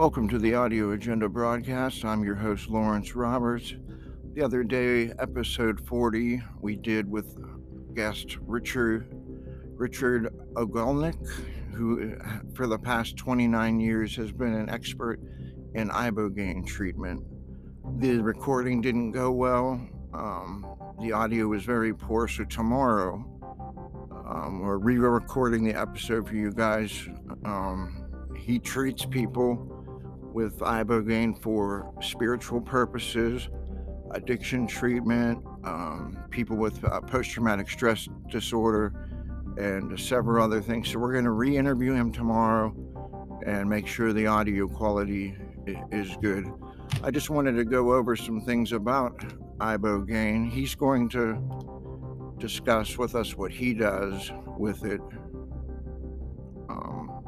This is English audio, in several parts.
Welcome to the Audio Agenda broadcast. I'm your host, Lawrence Roberts. The other day, episode 40, we did with guest Richard Richard Ogolnik, who for the past 29 years has been an expert in ibogaine treatment. The recording didn't go well. Um, the audio was very poor, so tomorrow um, we're re-recording the episode for you guys. Um, he treats people with ibogaine for spiritual purposes, addiction treatment, um, people with uh, post-traumatic stress disorder, and several other things. So we're going to re-interview him tomorrow and make sure the audio quality is good. I just wanted to go over some things about ibogaine. He's going to discuss with us what he does with it, um,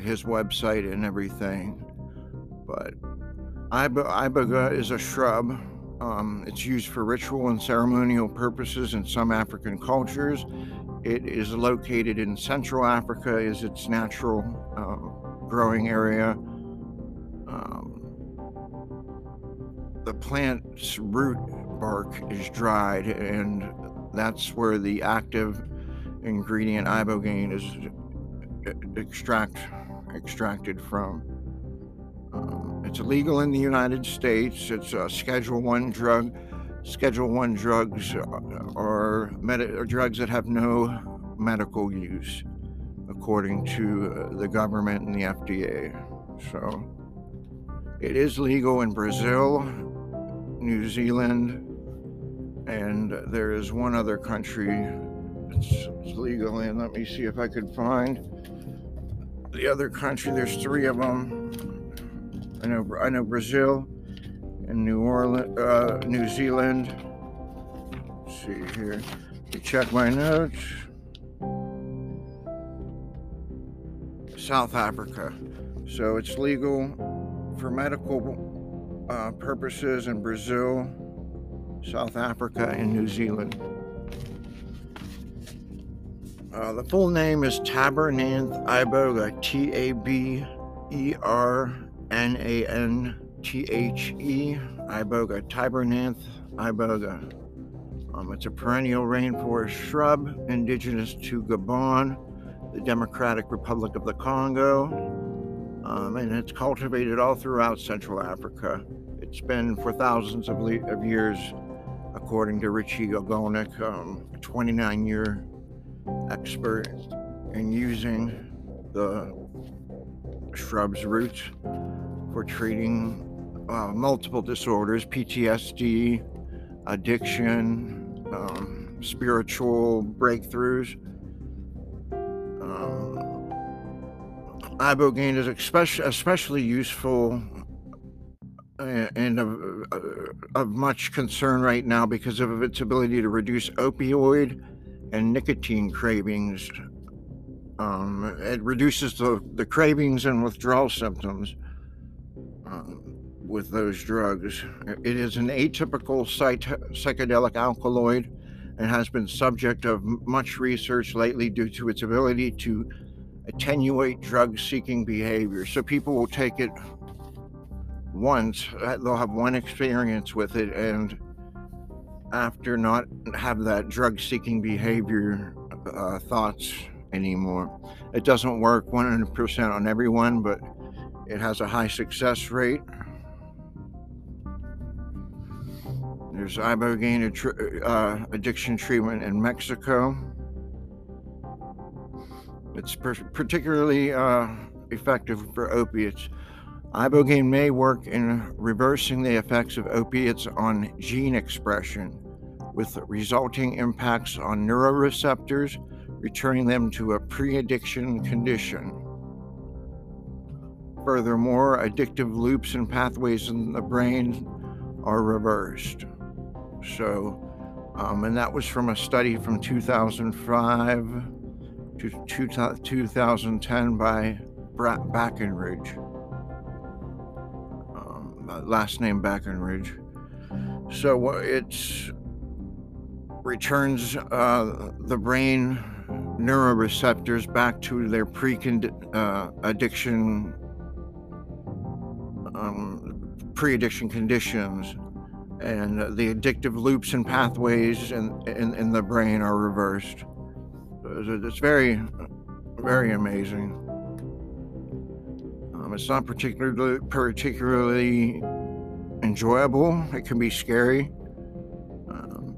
his website and everything. But iboga is a shrub. Um, it's used for ritual and ceremonial purposes in some African cultures. It is located in Central Africa, is its natural um, growing area. Um, the plant's root bark is dried, and that's where the active ingredient ibogaine is extract extracted from. It's legal in the United States. It's a Schedule One drug. Schedule One drugs are, med- are drugs that have no medical use, according to uh, the government and the FDA. So, it is legal in Brazil, New Zealand, and there is one other country it's, legal in. Let me see if I could find the other country. There's three of them. I know I know Brazil and New Orleans, uh, New Zealand. Let's see here. Check my notes. South Africa. So it's legal for medical uh, purposes in Brazil, South Africa, and New Zealand. Uh, the full name is Tabernanthe iboga, T A B E R N A N T H E, Iboga, Tabernanthe Iboga. Um, it's a perennial rainforest shrub indigenous to Gabon, the Democratic Republic of the Congo, um, and it's cultivated all throughout Central Africa. It's been for thousands of, le- of years, according to Richie Ogolnik, um, a 29 year expert in using the shrub's roots for treating uh, multiple disorders PTSD, addiction, um, spiritual breakthroughs. Um, ibogaine is especially, especially useful and of, uh, of much concern right now because of its ability to reduce opioid and nicotine cravings. Um, it reduces the, the cravings and withdrawal symptoms with those drugs. It is an atypical psychedelic alkaloid and has been subject of much research lately due to its ability to attenuate drug seeking behavior. So people will take it once, uh, they'll have one experience with it, and after not have that drug seeking behavior uh, thoughts anymore. It doesn't work 100% on everyone, but it has a high success rate. There's ibogaine uh, addiction treatment in Mexico. It's per- particularly uh, effective for opiates. Ibogaine may work in reversing the effects of opiates on gene expression, with resulting impacts on neuroreceptors, returning them to a pre addiction condition. Furthermore, addictive loops and pathways in the brain are reversed. So, um, and that was from a study from 2005 to 2010 by Brett Backenridge. Um, last name Backenridge. So it returns uh, the brain neuroreceptors back to their pre uh, um, pre addiction conditions, and the addictive loops and pathways in, in, in the brain are reversed. It's very, very amazing. Um, it's not particularly particularly enjoyable. It can be scary. Um,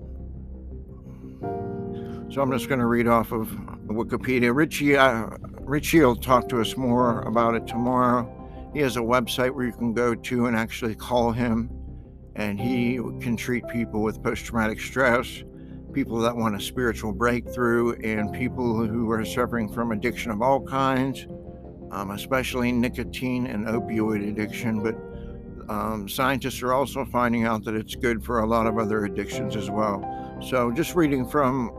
so I'm just going to read off of Wikipedia. Richie, uh, Richie will talk to us more about it tomorrow. He has a website where you can go to and actually call him, and he can treat people with post traumatic stress, people that want a spiritual breakthrough, and people who are suffering from addiction of all kinds, um, especially nicotine and opioid addiction. But um, scientists are also finding out that it's good for a lot of other addictions as well. So, just reading from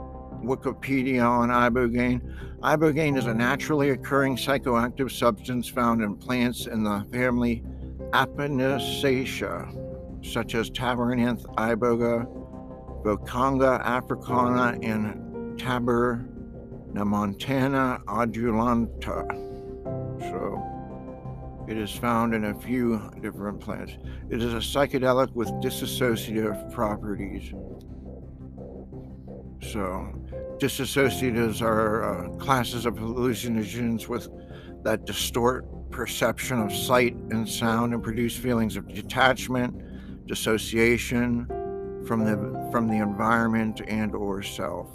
Wikipedia on ibogaine. Ibogaine is a naturally occurring psychoactive substance found in plants in the family Apocynaceae, such as Tabernanthe iboga, Voacanga africana, and Tabernaemontana adulata. So, it is found in a few different plants. It is a psychedelic with dissociative properties. So, dissociatives are uh, classes of hallucinogens with that distort perception of sight and sound and produce feelings of detachment, dissociation from the from the environment and or self.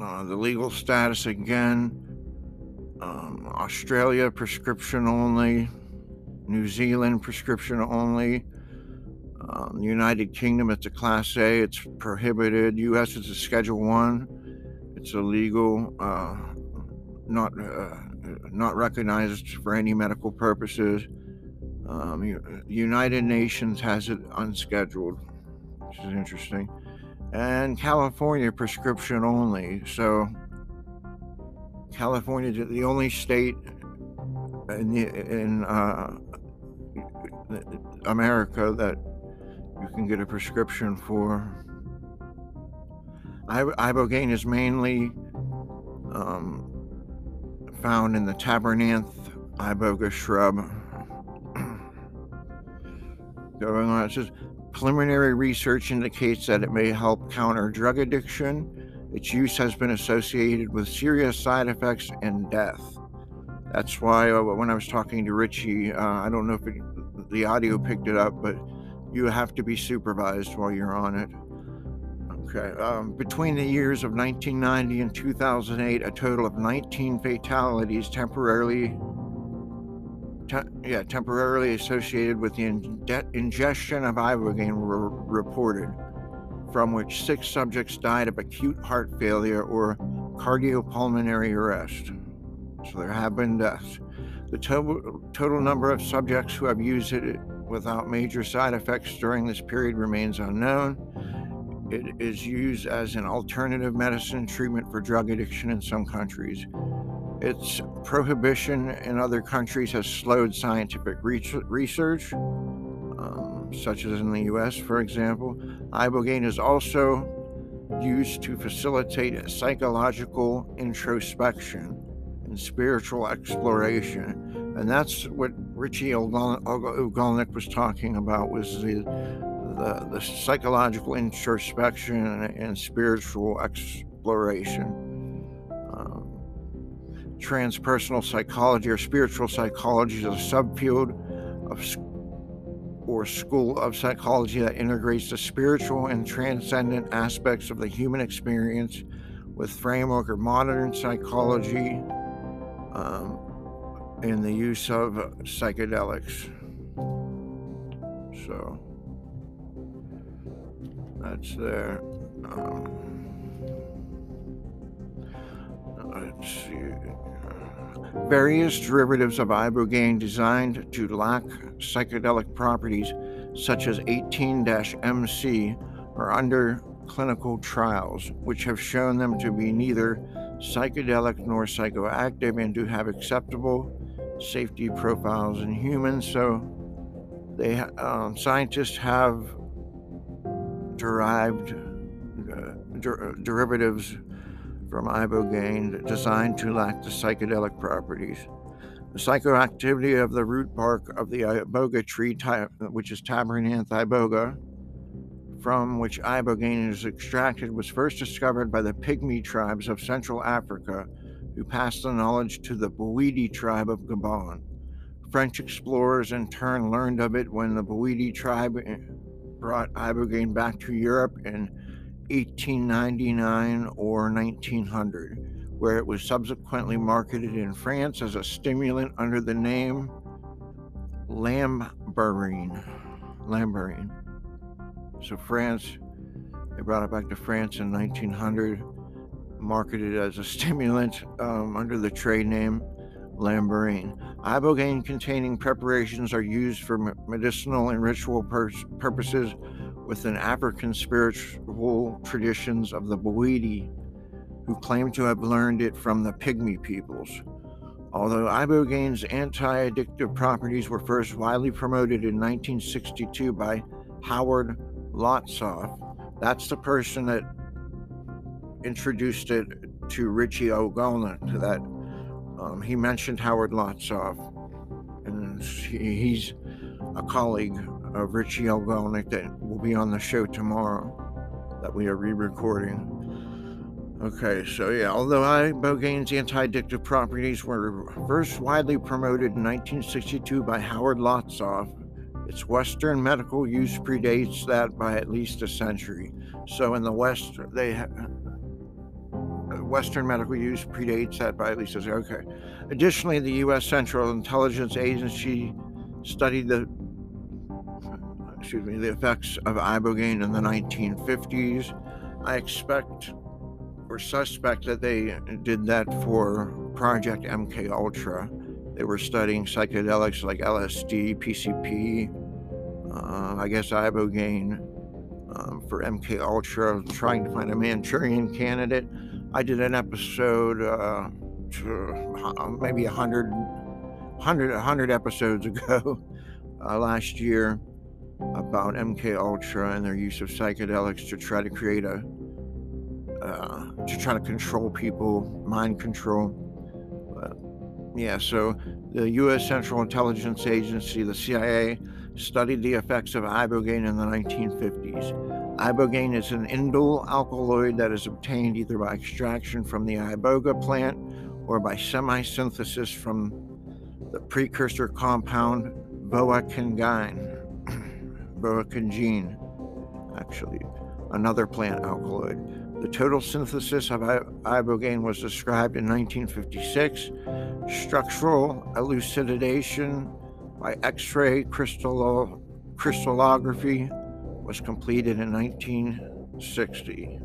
Uh, the legal status again um, Australia prescription only, New Zealand prescription only, um, United Kingdom, it's a Class A. It's prohibited. U.S. it's a Schedule One. It's illegal. Uh, not uh, not recognized for any medical purposes. Um, United Nations has it unscheduled, which is interesting. And California prescription only. So California is the only state in, the, in uh, America that you can get a prescription for. Ibogaine is mainly um, found in the Tabernanthe iboga shrub. Going on, it says preliminary research indicates that it may help counter drug addiction. Its use has been associated with serious side effects and death. That's why uh, when I was talking to Richie, uh, I don't know if it, the audio picked it up, but you have to be supervised while you're on it. Okay. Um, between the years of 1990 and 2008, a total of 19 fatalities temporarily, te- yeah, temporarily associated with the in- ingestion of ibogaine were reported, from which six subjects died of acute heart failure or cardiopulmonary arrest. So there have been deaths. The to- total number of subjects who have used it without major side effects during this period remains unknown. It is used as an alternative medicine treatment for drug addiction in some countries. Its prohibition in other countries has slowed scientific research, um, such as in the US, for example. Ibogaine is also used to facilitate psychological introspection and spiritual exploration and that's what Richie Ogolnik was talking about was the, the, the psychological introspection and, and spiritual exploration. Um, transpersonal psychology or spiritual psychology is a subfield of or school of psychology that integrates the spiritual and transcendent aspects of the human experience with framework or modern psychology um, in the use of psychedelics. So that's there. Um, let's see. Various derivatives of ibogaine designed to lack psychedelic properties, such as 18 MC, are under clinical trials, which have shown them to be neither psychedelic nor psychoactive and to have acceptable safety profiles in humans. So, they um, scientists have derived uh, der- derivatives from ibogaine designed to lack the psychedelic properties. The psychoactivity of the root bark of the iboga tree, which is Tabernanthe iboga, from which ibogaine is extracted, was first discovered by the Pygmy tribes of Central Africa, who passed the knowledge to the Bwiti tribe of Gabon. French explorers in turn learned of it when the Bwiti tribe eh, brought ibogaine back to Europe in 1899 or 1900, where it was subsequently marketed in France as a stimulant under the name Lambarene. Lambarene. So France, they brought it back to France in 1900, marketed as a stimulant um, under the trade name Lambarene. Ibogaine containing preparations are used for medicinal and ritual pur- purposes within African spiritual traditions of the Bwiti, who claim to have learned it from the Pygmy peoples. Although ibogaine's anti addictive properties were first widely promoted in 1962 by Howard Lotsof, that's the person that introduced it to Richie to that um, he mentioned Howard Lotsof, and he's a colleague of Richie Ogonek that will be on the show tomorrow that we are re-recording. Okay, so yeah, although ibogaine's anti-addictive properties were first widely promoted in 1962 by Howard Lotsof, its Western medical use predates that by at least a century. So in the West, they Western medical use predates that by at least a okay. Additionally, the U.S. Central Intelligence Agency studied the excuse me the effects of ibogaine in the 1950s. I expect or suspect that they did that for Project MK Ultra. They were studying psychedelics like LSD, PCP, uh, I guess ibogaine um, for MK Ultra, trying to find a Manchurian candidate. I did an episode uh, uh maybe 100, 100, 100 episodes ago uh, last year about MK Ultra and their use of psychedelics to try to create a uh, to try to control people, mind control. yeah, so the U.S. Central Intelligence Agency, the CIA, studied the effects of ibogaine in the 1950s. Ibogaine is an indole alkaloid that is obtained either by extraction from the iboga plant or by semi-synthesis from the precursor compound voacangine. voacangine, actually, another plant alkaloid. The total synthesis of ibogaine was described in 1956. Structural elucidation by X ray crystallography was completed in 1960.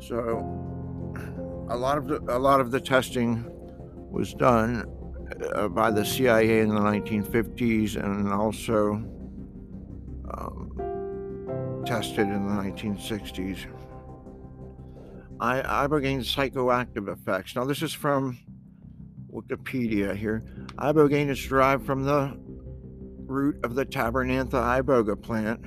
So a lot of the, a lot of the testing was done uh, by the CIA in the 1950s and also um, tested in the 1960s. I, ibogaine psychoactive effects. Now, this is from Wikipedia here. Ibogaine is derived from the root of the Tabernanthe iboga plant,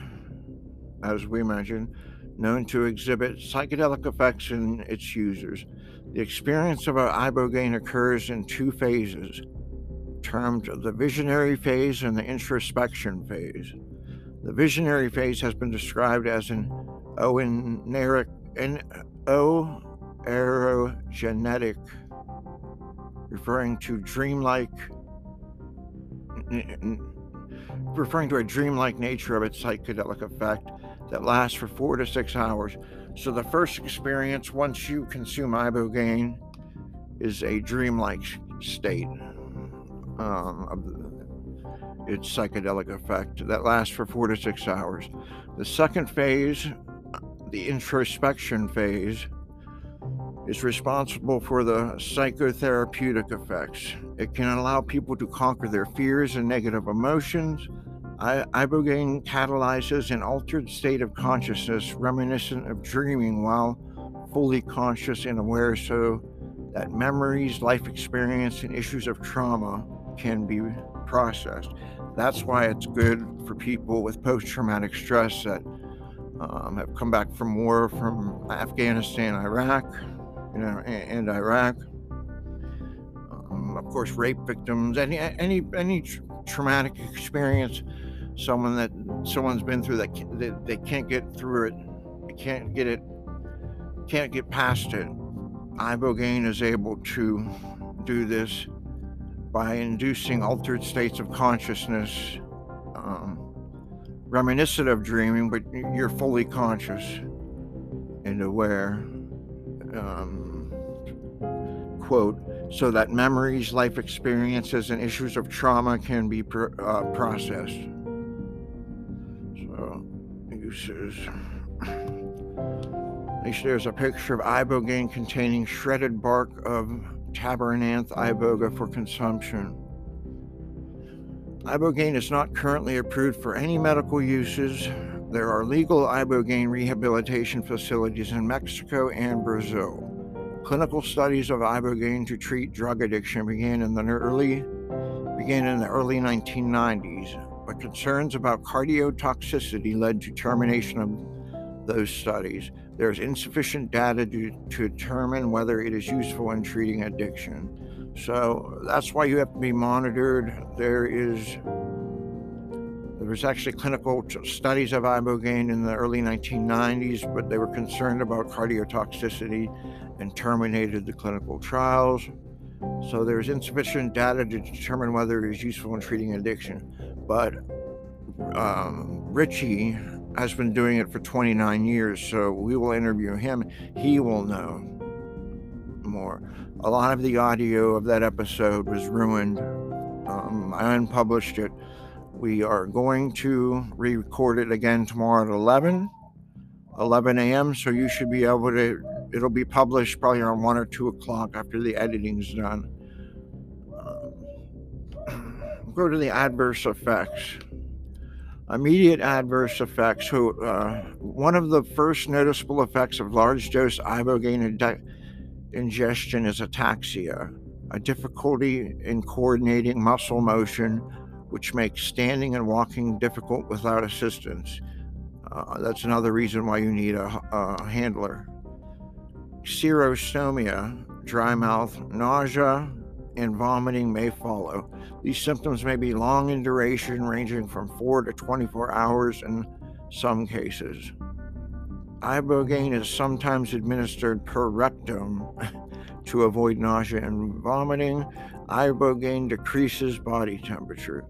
as we mentioned, known to exhibit psychedelic effects in its users. The experience of an ibogaine occurs in two phases, termed the visionary phase and the introspection phase. The visionary phase has been described as an oneiric, oneirogenic referring to dreamlike referring to a dreamlike nature of its psychedelic effect that lasts for four to six hours. So the first experience, once you consume ibogaine, is a dreamlike state um, of its psychedelic effect that lasts for four to six hours. The second phase, the introspection phase, is responsible for the psychotherapeutic effects. It can allow people to conquer their fears and negative emotions. Ibogaine catalyzes an altered state of consciousness reminiscent of dreaming while fully conscious and aware so that memories, life experience, and issues of trauma can be processed. That's why it's good for people with post traumatic stress that um, have come back from war from Afghanistan, Iraq, you know, and, and Iraq. Um, of course, rape victims, any any any traumatic experience, someone that someone's been through that they, they can't get through it, they can't get it, can't get past it. Ibogaine is able to do this by inducing altered states of consciousness, um, reminiscent of dreaming, but you're fully conscious and aware. Um, quote, so that memories, life experiences, and issues of trauma can be pr- uh, processed. Oh, uses. There's a picture of ibogaine containing shredded bark of Tabernanthe iboga for consumption. Ibogaine is not currently approved for any medical uses. There are legal ibogaine rehabilitation facilities in Mexico and Brazil. Clinical studies of ibogaine to treat drug addiction began in the early began in the early 1990s, but concerns about cardiotoxicity led to termination of those studies. There is insufficient data to, to determine whether it is useful in treating addiction. So that's why you have to be monitored. There is there was actually clinical studies of ibogaine in the early 1990s, but they were concerned about cardiotoxicity and terminated the clinical trials. So there's insufficient data to determine whether it is useful in treating addiction. But um, Richie has been doing it for 29 years, so we will interview him. He will know more. A lot of the audio of that episode was ruined. Um, I unpublished it. We are going to re record it again tomorrow at 11, 11 a.m. So you should be able to, it'll be published probably around 1 or 2 o'clock after the editing's done. Go to the adverse effects immediate adverse effects. Who uh, one of the first noticeable effects of large dose ibogaine ingestion is ataxia, a difficulty in coordinating muscle motion, which makes standing and walking difficult without assistance. Uh, that's another reason why you need a, a handler. Xerostomia, dry mouth, nausea, and vomiting may follow. These symptoms may be long in duration, ranging from 4 to 24 hours in some cases. Ibogaine is sometimes administered per rectum to avoid nausea and vomiting. Ibogaine decreases body temperature.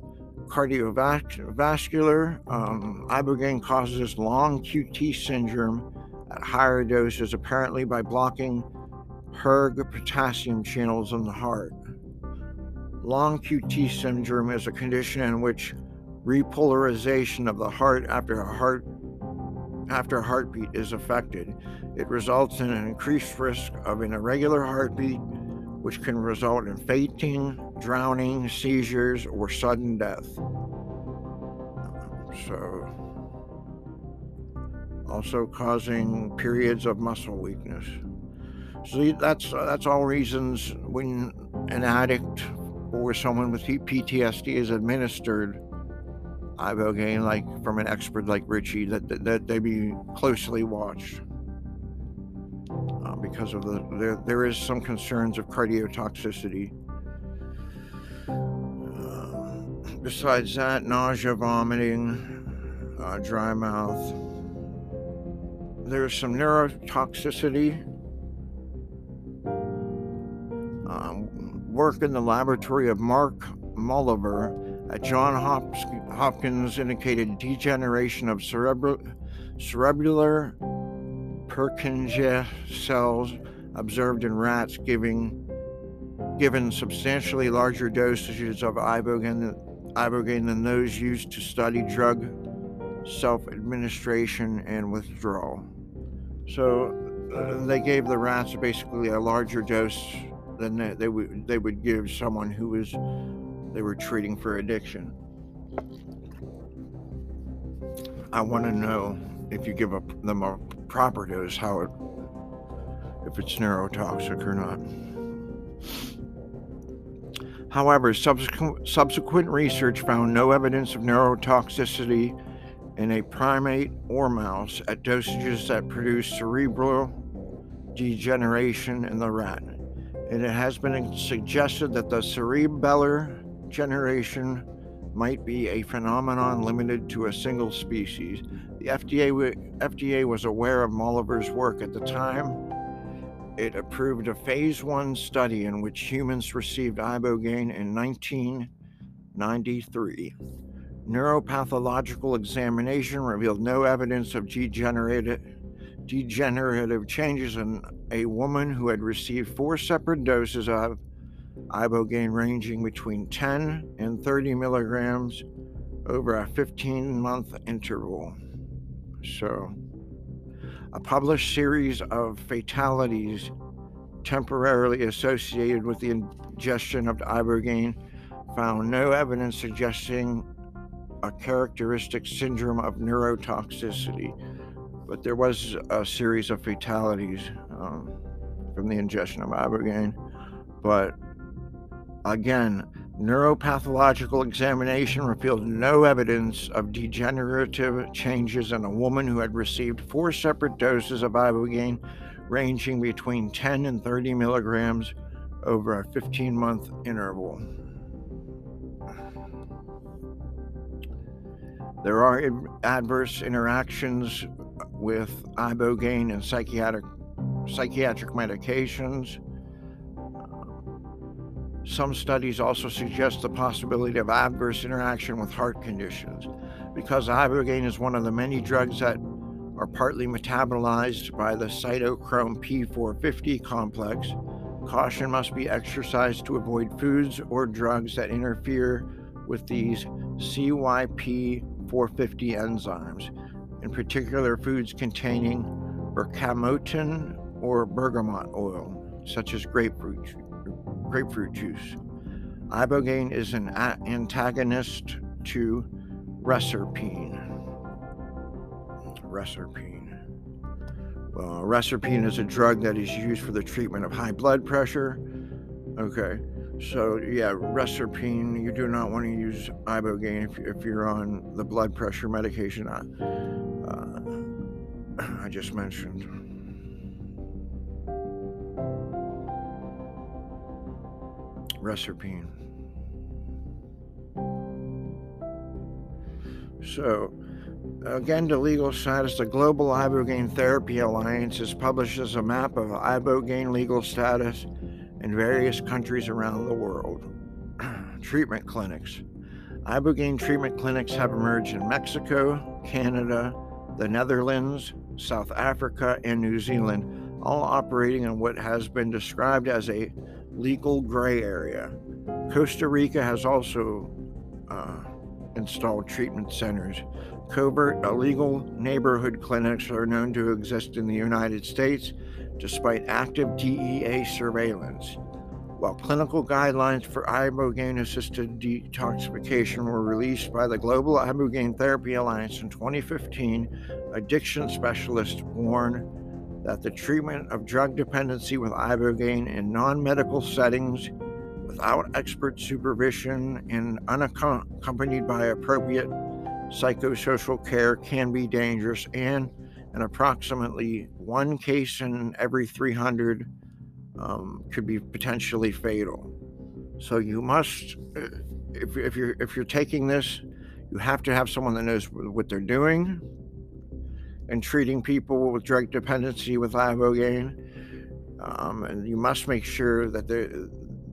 Cardiovascular, um, ibogaine causes long QT syndrome at higher doses, apparently by blocking hERG potassium channels in the heart. Long QT syndrome is a condition in which repolarization of the heart after a heart after heartbeat is affected. It results in an increased risk of an irregular heartbeat, which can result in fainting, drowning, seizures, or sudden death. So, also causing periods of muscle weakness. So that's that's all reasons when an addict or someone with PTSD is administered ibogaine, like from an expert like Richie, that that, that they be closely watched uh, because of the there there is some concerns of cardiotoxicity. Uh, besides that, nausea, vomiting, uh, dry mouth. There's some neurotoxicity work in the laboratory of Mark Molliver at Johns Hopkins indicated degeneration of cerebellar Purkinje cells observed in rats giving, given substantially larger dosages of ibogaine, ibogaine than those used to study drug self-administration and withdrawal. So uh, they gave the rats basically a larger dose than they, they would they would give someone who was they were treating for addiction. I want to know if you give a, them a proper dose, how it if it's neurotoxic or not. However, subsequent, subsequent research found no evidence of neurotoxicity in a primate or mouse at dosages that produce cerebral degeneration in the rat. And it has been suggested that the cerebellar generation might be a phenomenon limited to a single species. The FDA, FDA was aware of Molliver's work at the time. It approved a phase one study in which humans received ibogaine in 1993. Neuropathological examination revealed no evidence of degenerative, degenerative changes in a woman who had received four separate doses of ibogaine ranging between 10 and 30 milligrams over a 15 month interval. So, a published series of fatalities temporarily associated with the ingestion of ibogaine found no evidence suggesting a characteristic syndrome of neurotoxicity, but there was a series of fatalities um, from the ingestion of ibogaine. But again, neuropathological examination revealed no evidence of degenerative changes in a woman who had received four separate doses of ibogaine, ranging between 10 and 30 milligrams over a 15 month interval. There are adverse interactions with ibogaine and psychiatric psychiatric medications. Uh, some studies also suggest the possibility of adverse interaction with heart conditions. Because ibogaine is one of the many drugs that are partly metabolized by the cytochrome P450 complex, caution must be exercised to avoid foods or drugs that interfere with these CYP 450 enzymes, in particular foods containing bergamottin or bergamot oil, such as grapefruit, grapefruit juice. Ibogaine is an antagonist to reserpine. Reserpine. Well, reserpine is a drug that is used for the treatment of high blood pressure. Okay, so, yeah, reserpine, you do not want to use ibogaine if, if you're on the blood pressure medication I, just mentioned. Reserpine. So, again, to legal status, the Global Ibogaine Therapy Alliance has published a map of ibogaine legal status in various countries around the world. treatment clinics. Ibogaine treatment clinics have emerged in Mexico, Canada, the Netherlands, South Africa, and New Zealand, all operating in what has been described as a legal gray area. Costa Rica has also uh, installed treatment centers. Covert illegal neighborhood clinics are known to exist in the United States despite active DEA surveillance. While clinical guidelines for ibogaine assisted detoxification were released by the Global Ibogaine Therapy Alliance in 2015, addiction specialists warn that the treatment of drug dependency with ibogaine in non medical settings without expert supervision and unaccompanied by appropriate psychosocial care can be dangerous. And and approximately one case in every 300 um, could be potentially fatal. So you must, uh, if, if you're if you're taking this, you have to have someone that knows what they're doing and treating people with drug dependency with ibogaine. Um, and you must make sure that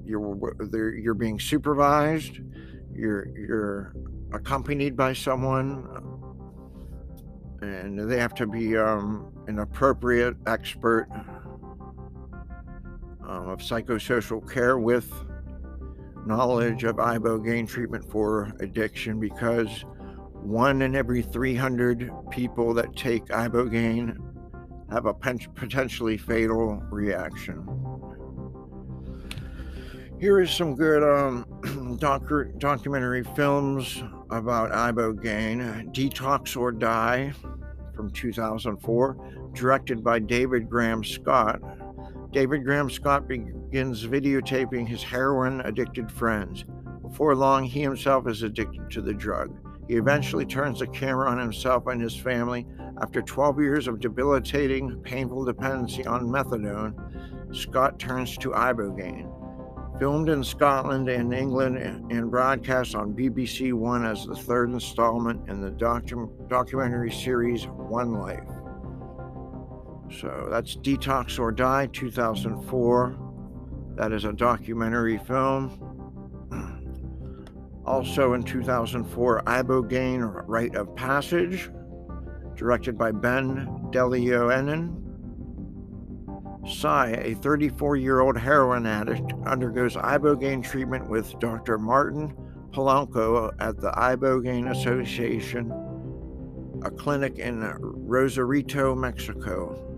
you're you're being supervised. You're you're accompanied by someone and they have to be um, an appropriate expert um, of psychosocial care with knowledge of ibogaine treatment for addiction because one in every 300 people that take ibogaine have a potentially fatal reaction. Here is some good um, docu- documentary films about ibogaine Detox or Die from 2004, directed by David Graham Scott. David Graham Scott begins videotaping his heroin addicted friends. Before long, he himself is addicted to the drug. He eventually turns the camera on himself and his family. After 12 years of debilitating, painful dependency on methadone, Scott turns to Ibogaine. Filmed in Scotland and England and broadcast on BBC One as the third installment in the docu- documentary series One Life. So that's Detox or Die 2004. That is a documentary film. Also in 2004, Ibogaine Rite of Passage, directed by Ben Deloenen. Sai, a 34 year old heroin addict, undergoes Ibogaine treatment with Dr. Martin Polanco at the Ibogaine Association, a clinic in Rosarito, Mexico.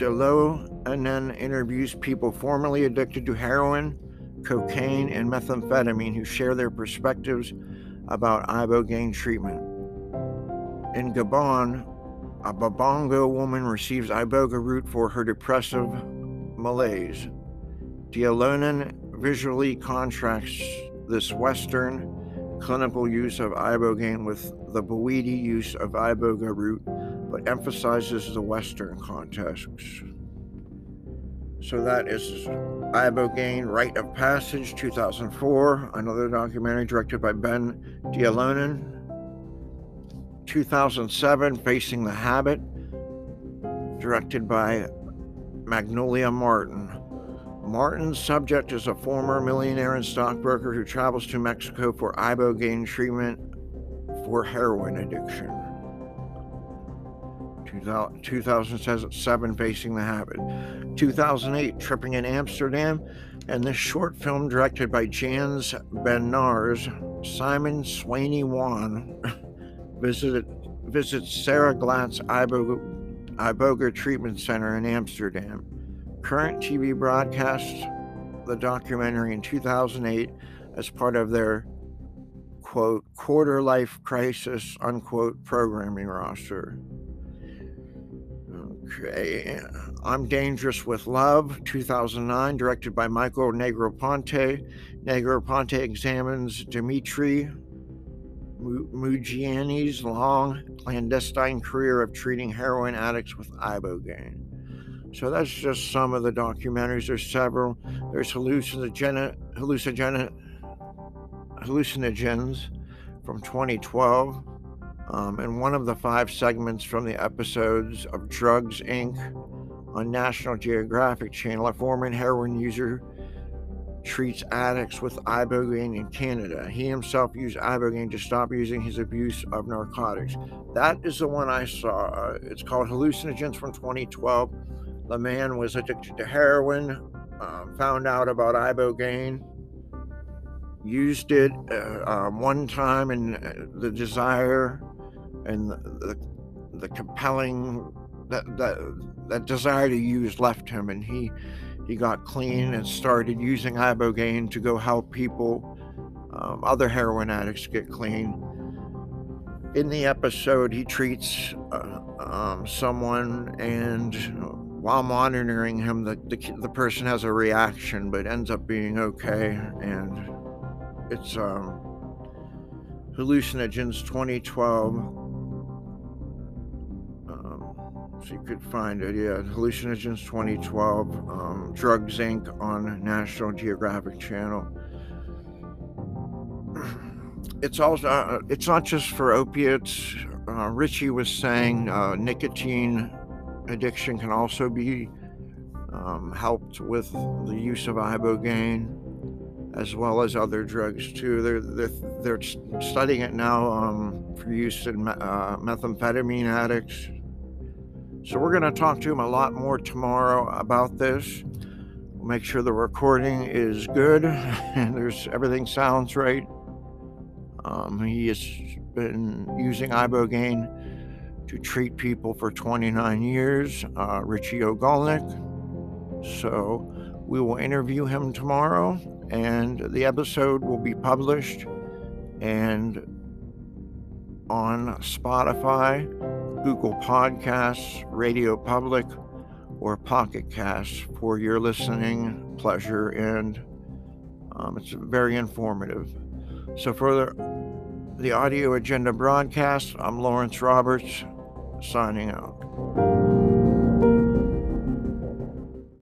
Deloenen interviews people formerly addicted to heroin cocaine, and methamphetamine who share their perspectives about ibogaine treatment. In Gabon, a Babongo woman receives iboga root for her depressive malaise. Deloenen visually contrasts this Western clinical use of ibogaine with the Bwiti use of iboga root, but emphasizes the Western context. So that is Ibogaine Rite of Passage 2004, another documentary directed by Ben Deloenen. 2007, Facing the Habit, directed by Magnolia Martin. Martin's subject is a former millionaire and stockbroker who travels to Mexico for Ibogaine treatment for heroin addiction. 2007 Facing the Habit, 2008 Tripping in Amsterdam, and this short film directed by Jans Ben-Nars, Simon Swaney Wan visited visits Sarah Iboga, Iboga Treatment Center in Amsterdam. Current TV broadcasts the documentary in 2008 as part of their quote quarter life crisis unquote programming roster. Okay. I'm Dangerous with Love, 2009, directed by Michael Negroponte. Negroponte examines Dimitri Mugianis' long clandestine career of treating heroin addicts with ibogaine. So that's just some of the documentaries. There's several. There's hallucinogen, hallucinogen, hallucinogens from 2012 um, in one of the five segments from the episodes of Drugs Inc. on National Geographic Channel, a former heroin user treats addicts with ibogaine in Canada. He himself used ibogaine to stop using his abuse of narcotics. That is the one I saw. Uh, it's called Hallucinogens from 2012. The man was addicted to heroin, uh, found out about ibogaine, used it uh, um, one time, and uh, the desire and the, the compelling that, that that desire to use left him and he he got clean and started using ibogaine to go help people um, other heroin addicts get clean. In the episode he treats uh, um, someone and while monitoring him the, the, the person has a reaction but ends up being okay and it's um, hallucinogens 2012 so you could find it. Yeah, Hallucinogens 2012, um, Drugs Inc. on National Geographic Channel. It's also uh, it's not just for opiates. Uh, Richie was saying uh, nicotine addiction can also be um, helped with the use of ibogaine, as well as other drugs too. They're they're, they're studying it now um, for use in uh, methamphetamine addicts so we're going to talk to him a lot more tomorrow about this. We'll make sure the recording is good and there's everything sounds right. Um, he has been using ibogaine to treat people for 29 years, uh, Richie Ogolnik. So we will interview him tomorrow, and the episode will be published and on Spotify Google Podcasts, Radio Public, or Pocket Casts for your listening pleasure, and um, it's very informative. So, for the the Audio Agenda broadcast. I'm Lawrence Roberts, signing out.